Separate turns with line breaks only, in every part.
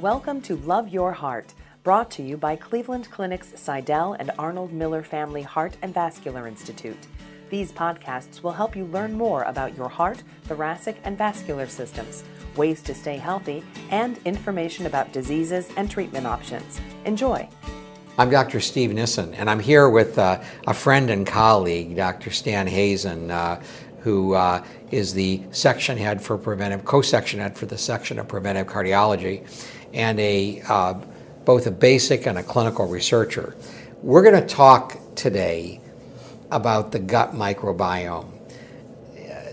Welcome to Love Your Heart, brought to you by Cleveland Clinic's Sydell and Arnold Miller Family Heart and Vascular Institute. These podcasts will help you learn more about your heart, thoracic, and vascular systems, ways to stay healthy, and information about diseases and treatment options. Enjoy.
I'm Dr. Steve Nissen, and I'm here with uh, a friend and colleague, Dr. Stan Hazen, uh, who uh, is the section head for preventive, co-section head for the section of preventive cardiology, and a uh, both a basic and a clinical researcher. We're going to talk today about the gut microbiome.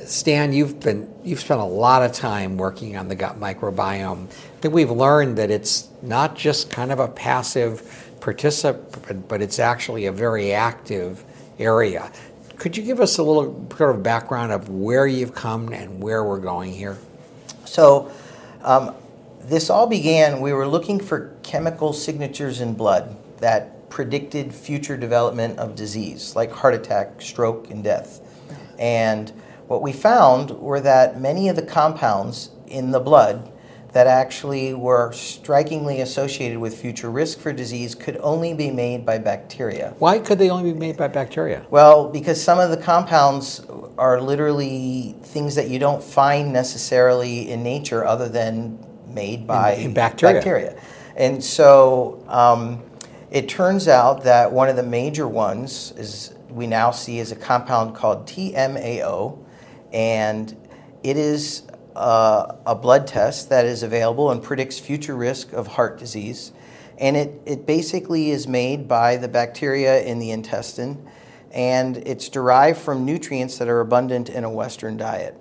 Stan, you've been you've spent a lot of time working on the gut microbiome. I think we've learned that it's not just kind of a passive participant, but it's actually a very active area. Could you give us a little sort of background of where you've come and where we're going here?
So, um, this all began, we were looking for chemical signatures in blood that predicted future development of disease, like heart attack, stroke, and death. And what we found were that many of the compounds in the blood that actually were strikingly associated with future risk for disease could only be made by bacteria.
Why could they only be made by bacteria?
Well, because some of the compounds are literally things that you don't find necessarily in nature other than made by
in, in bacteria.
bacteria. And so um, it turns out that one of the major ones is we now see is a compound called TMAO, and it is uh, a blood test that is available and predicts future risk of heart disease. And it, it basically is made by the bacteria in the intestine, and it's derived from nutrients that are abundant in a Western diet.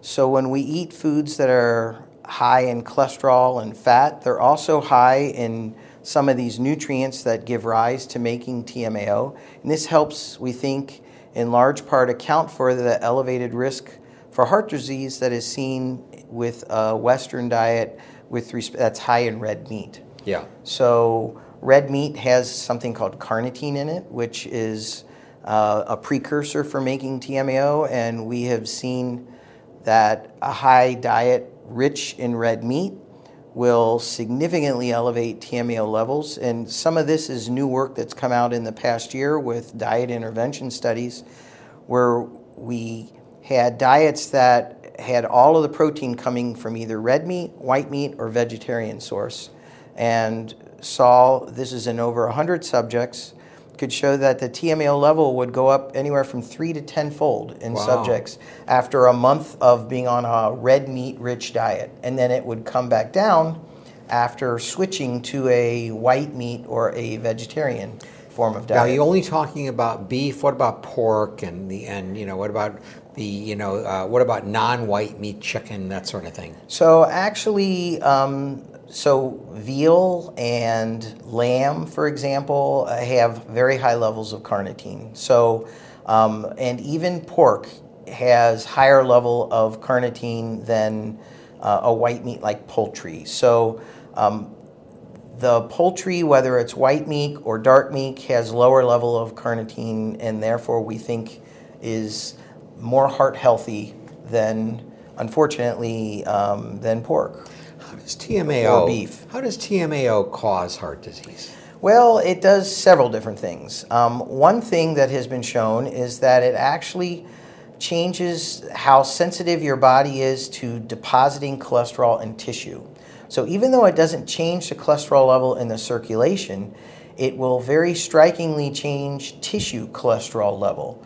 So when we eat foods that are high in cholesterol and fat, they're also high in some of these nutrients that give rise to making TMAO. And this helps, we think, in large part account for the elevated risk for heart disease that is seen with a Western diet with resp- that's high in red meat.
Yeah.
So red meat has something called carnitine in it, which is uh, a precursor for making TMAO, and we have seen that a high diet rich in red meat will significantly elevate TMAO levels. And some of this is new work that's come out in the past year with diet intervention studies where we had diets that had all of the protein coming from either red meat, white meat, or vegetarian source, and saw this is in over 100 subjects could show that the TMAO level would go up anywhere from three to tenfold in
Wow.
subjects after a month of being on a red meat rich diet. And then it would come back down after switching to a white meat or a vegetarian form of diet.
Now you're only talking about beef. What about pork and the and you know what about the you know uh, what about non-white meat chicken that sort of thing?
So actually, um, so veal and lamb, for example, uh, have very high levels of carnitine. So, um, and even pork has higher level of carnitine than uh, a white meat like poultry. So. Um, the poultry, whether it's white meat or dark meat, has lower level of carnitine, and therefore we think is more heart healthy than, unfortunately, um, than pork.
How does TMAO
Or beef.
How does TMAO cause heart disease?
Well, it does several different things. Um, one thing that has been shown is that it actually changes how sensitive your body is to depositing cholesterol in tissue. So even though it doesn't change the cholesterol level in the circulation, it will very strikingly change tissue cholesterol level.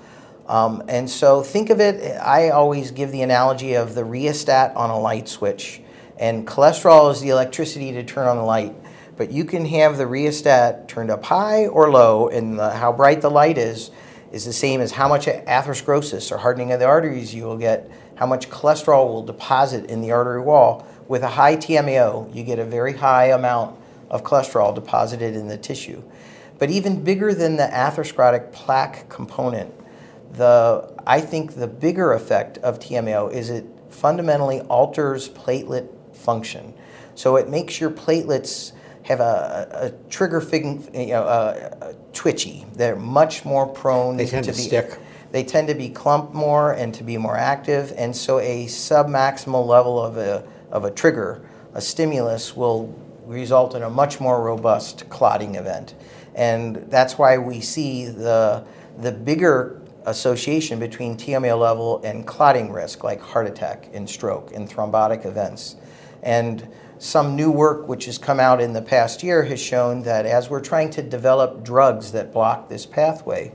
Um, and so think of it, I always give the analogy of the rheostat on a light switch. And cholesterol is the electricity to turn on the light. But you can have the rheostat turned up high or low, and the, how bright the light is is the same as how much atherosclerosis or hardening of the arteries you will get, how much cholesterol will deposit in the artery wall. With a high TMAO, you get a very high amount of cholesterol deposited in the tissue. But even bigger than the atherosclerotic plaque component, the I think the bigger effect of TMAO is it fundamentally alters platelet function. So it makes your platelets have a, a trigger fig, you know, uh, uh, twitchy. They're much more prone
They tend to
be
stick.
They tend to be clumped more and to be more active, and so a submaximal level of a of a trigger, a stimulus will result in a much more robust clotting event. And that's why we see the, the bigger association between TMAO level and clotting risk, like heart attack and stroke and thrombotic events. And some new work which has come out in the past year has shown that as we're trying to develop drugs that block this pathway,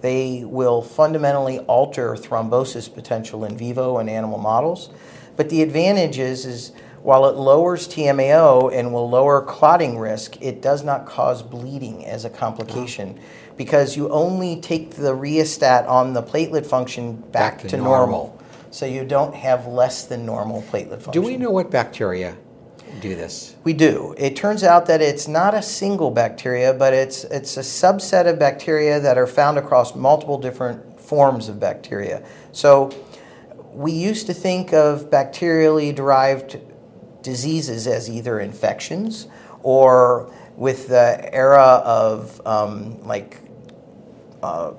they will fundamentally alter thrombosis potential in vivo and animal models. But the advantage is, is while it lowers TMAO and will lower clotting risk, it does not cause bleeding as a complication because you only take the rheostat on the platelet function back,
Back to
to,
normal.
normal. So you don't have less than normal platelet function.
Do we know what bacteria do this?
We do. It turns out that it's not a single bacteria, but it's it's a subset of bacteria that are found across multiple different forms of bacteria. So we used to think of bacterially derived diseases as either infections or with the era of um, like uh,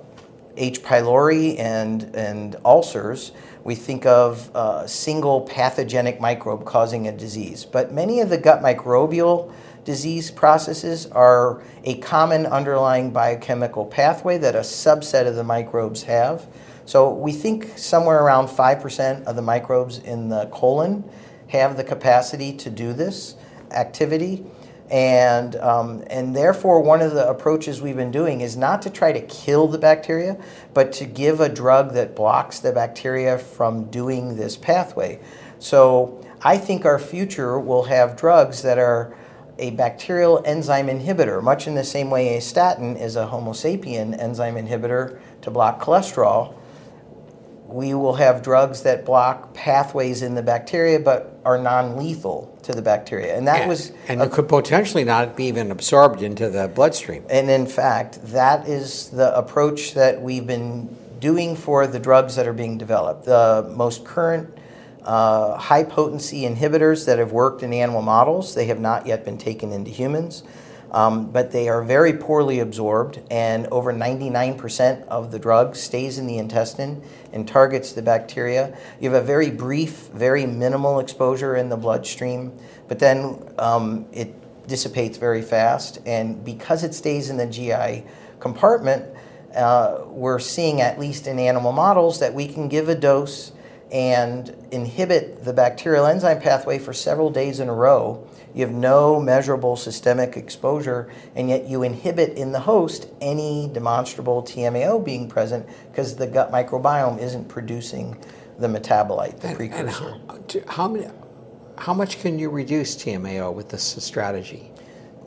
H. pylori and, and ulcers, we think of a single pathogenic microbe causing a disease. But many of the gut microbial disease processes are a common underlying biochemical pathway that a subset of the microbes have. So we think somewhere around 5% of the microbes in the colon have the capacity to do this activity. And, um, and therefore, one of the approaches we've been doing is not to try to kill the bacteria, but to give a drug that blocks the bacteria from doing this pathway. So I think our future will have drugs that are a bacterial enzyme inhibitor, much in the same way a statin is a Homo sapien enzyme inhibitor to block cholesterol we will have drugs that block pathways in the bacteria but are non-lethal to the bacteria. And that
and,
was
and it could potentially not be even absorbed into the bloodstream.
and in fact that is the approach that we've been doing for the drugs that are being developed. The most current uh, high potency inhibitors that have worked in animal models they have not yet been taken into humans um, but they are very poorly absorbed, and over 99% of the drug stays in the intestine and targets the bacteria. You have a very brief, very minimal exposure in the bloodstream, but then um, it dissipates very fast, and because it stays in the GI compartment, uh, we're seeing, at least in animal models, that we can give a dose and inhibit the bacterial enzyme pathway for several days in a row you have no measurable systemic exposure, and yet you inhibit in the host any demonstrable TMAO being present because the gut microbiome isn't producing the metabolite, the
And, and
precursor.
how, how many, how much can you reduce TMAO with this strategy?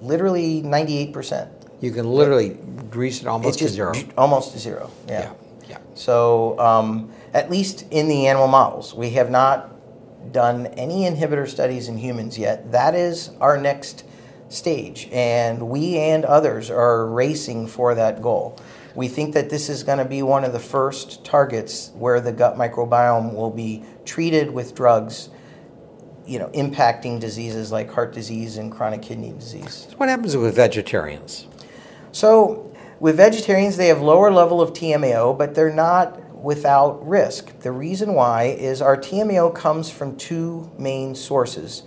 Literally 98%.
You can literally reduce it almost
It's just
to zero.
almost to zero. Yeah.
Yeah, yeah.
So, um, at least in the animal models, we have not done any inhibitor studies in humans yet. That is our next stage, and we and others are racing for that goal. We think that this is going to be one of the first targets where the gut microbiome will be treated with drugs, you know, impacting diseases like heart disease and chronic kidney disease.
What happens with vegetarians?
So, with vegetarians, they have lower level of TMAO, but they're not without risk. The reason why is our TMAO comes from two main sources.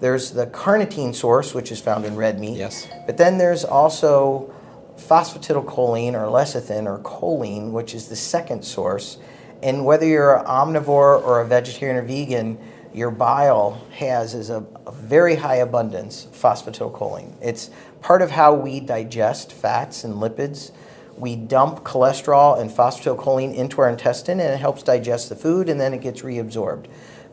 There's the carnitine source, which is found in red meat.
Yes.
But then there's also phosphatidylcholine or lecithin or choline, which is the second source. And whether you're an omnivore or a vegetarian or vegan, your bile has is a, a very high abundance of phosphatidylcholine. It's part of how we digest fats and lipids. We dump cholesterol and phosphatidylcholine into our intestine and it helps digest the food and then it gets reabsorbed.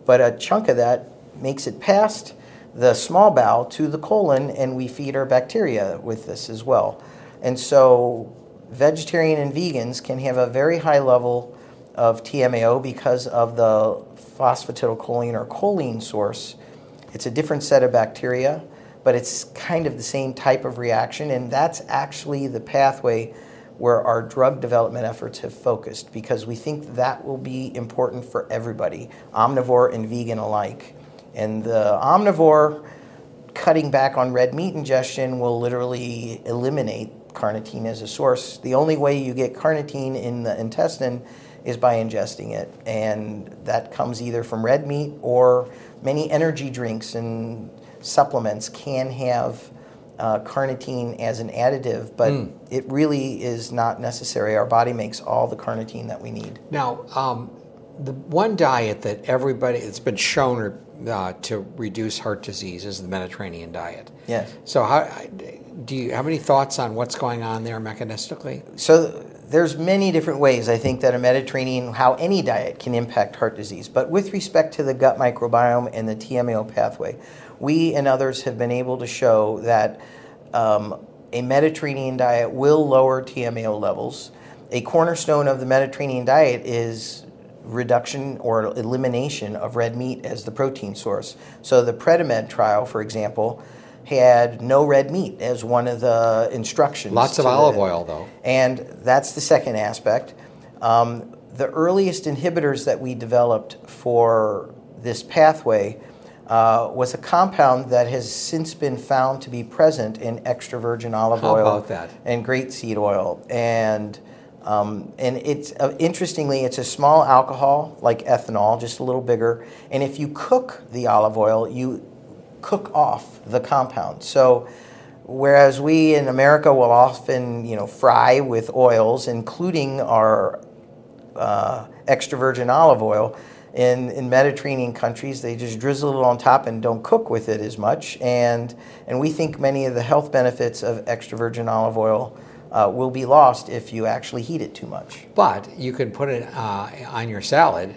But a chunk of that makes it past the small bowel to the colon and we feed our bacteria with this as well. And so vegetarian and vegans can have a very high level of TMAO because of the phosphatidylcholine or choline source. It's a different set of bacteria, but it's kind of the same type of reaction, and that's actually the pathway where our drug development efforts have focused because we think that will be important for everybody, omnivore and vegan alike. And the omnivore cutting back on red meat ingestion will literally eliminate carnitine as a source. The only way you get carnitine in the intestine is by ingesting it, and that comes either from red meat or many energy drinks and supplements can have uh, carnitine as an additive, but mm. it really is not necessary. Our body makes all the carnitine that we need.
Now, um, the one diet that everybody it's been shown uh, to reduce heart disease is the Mediterranean diet.
Yes.
So, how do you have any thoughts on what's going on there mechanistically?
So, there's many different ways I think that a Mediterranean, how any diet can impact heart disease. But with respect to the gut microbiome and the TMAO pathway, we and others have been able to show that um, a Mediterranean diet will lower TMAO levels. A cornerstone of the Mediterranean diet is reduction or elimination of red meat as the protein source. So the Predimed trial, for example, had no red meat as one of the instructions.
Lots of olive the, oil, though.
And that's the second aspect. Um, the earliest inhibitors that we developed for this pathway uh, was a compound that has since been found to be present in extra virgin olive
How
oil
and
grapeseed oil. And um, and it's uh, interestingly, it's a small alcohol like ethanol, just a little bigger. And if you cook the olive oil, you cook off the compound. So whereas we in America will often, you know, fry with oils, including our uh, extra virgin olive oil, in, in Mediterranean countries, they just drizzle it on top and don't cook with it as much. And, and we think many of the health benefits of extra virgin olive oil uh, will be lost if you actually heat it too much.
But you can put it uh, on your salad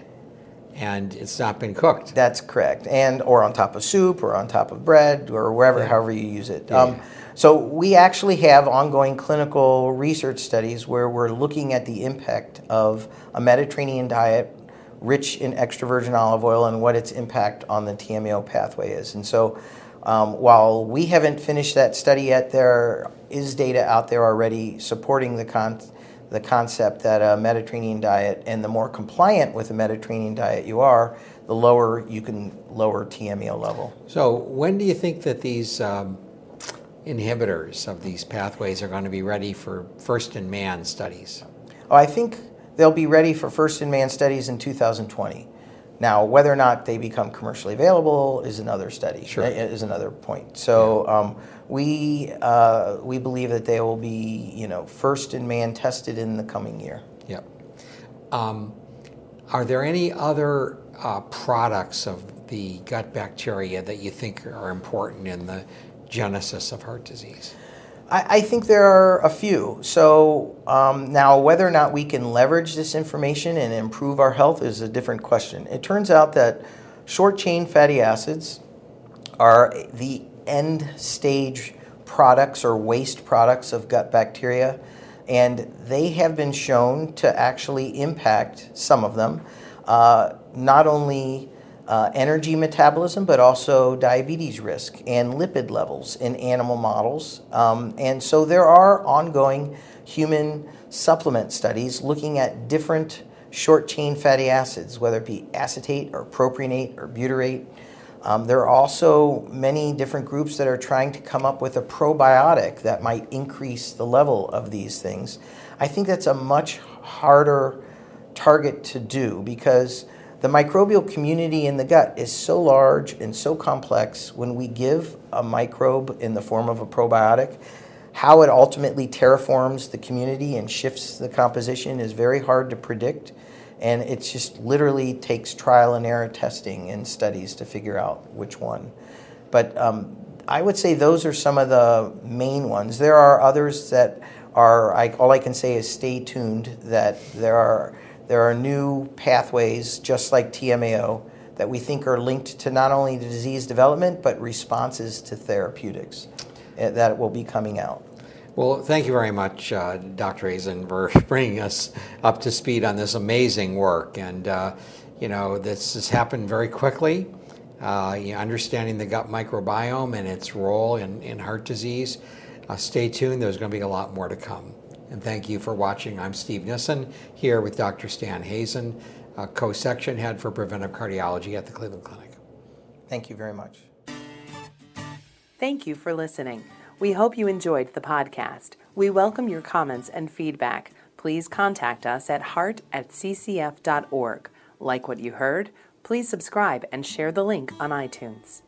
and it's not been cooked.
That's correct. And or on top of soup or on top of bread or wherever, yeah. however you use it. Yeah. Um, so we actually have ongoing clinical research studies where we're looking at the impact of a Mediterranean diet rich in extra virgin olive oil and what its impact on the TMAO pathway is. And so um, while we haven't finished that study yet, there is data out there already supporting the, con- the concept that a Mediterranean diet, and the more compliant with a Mediterranean diet you are, the lower you can lower TMAO level.
So, when do you think that these um, inhibitors of these pathways are going to be ready for first in man studies?
Oh, I think they'll be ready for first in man studies in 2020. Now, whether or not they become commercially available is another study.
Sure.
Is another point. So yeah. um, we uh, we believe that they will be you know first in man tested in the coming year.
Yep. Um, are there any other uh, products of the gut bacteria that you think are important in the genesis of heart disease?
I, I think there are a few. So um, now, whether or not we can leverage this information and improve our health is a different question. It turns out that short chain fatty acids are the end stage products or waste products of gut bacteria, and they have been shown to actually impact some of them, uh, not only uh, energy metabolism, but also diabetes risk and lipid levels in animal models. Um, and so there are ongoing human supplement studies looking at different short chain fatty acids, whether it be acetate or propionate or butyrate. Um, there are also many different groups that are trying to come up with a probiotic that might increase the level of these things. I think that's a much harder target to do because the microbial community in the gut is so large and so complex when we give a microbe in the form of a probiotic. How it ultimately terraforms the community and shifts the composition is very hard to predict. And it just literally takes trial and error testing and studies to figure out which one. But um, I would say those are some of the main ones. There are others that are, I, all I can say is stay tuned, that there are there are new pathways, just like TMAO, that we think are linked to not only the disease development, but responses to therapeutics eh, that will be coming out.
Well, thank you very much, uh, Dr. Hazen, for bringing us up to speed on this amazing work. And, uh, you know, this has happened very quickly. Uh, you know, understanding the gut microbiome and its role in, in heart disease. Uh, stay tuned, there's going to be a lot more to come and thank you for watching. I'm Steve Nissen here with Dr. Stan Hazen, co section head for preventive cardiology at the Cleveland Clinic.
Thank you very much.
Thank you for listening. We hope you enjoyed the podcast. We welcome your comments and feedback. Please contact us at heart at ccf.org. Like what you heard? Please subscribe and share the link on iTunes.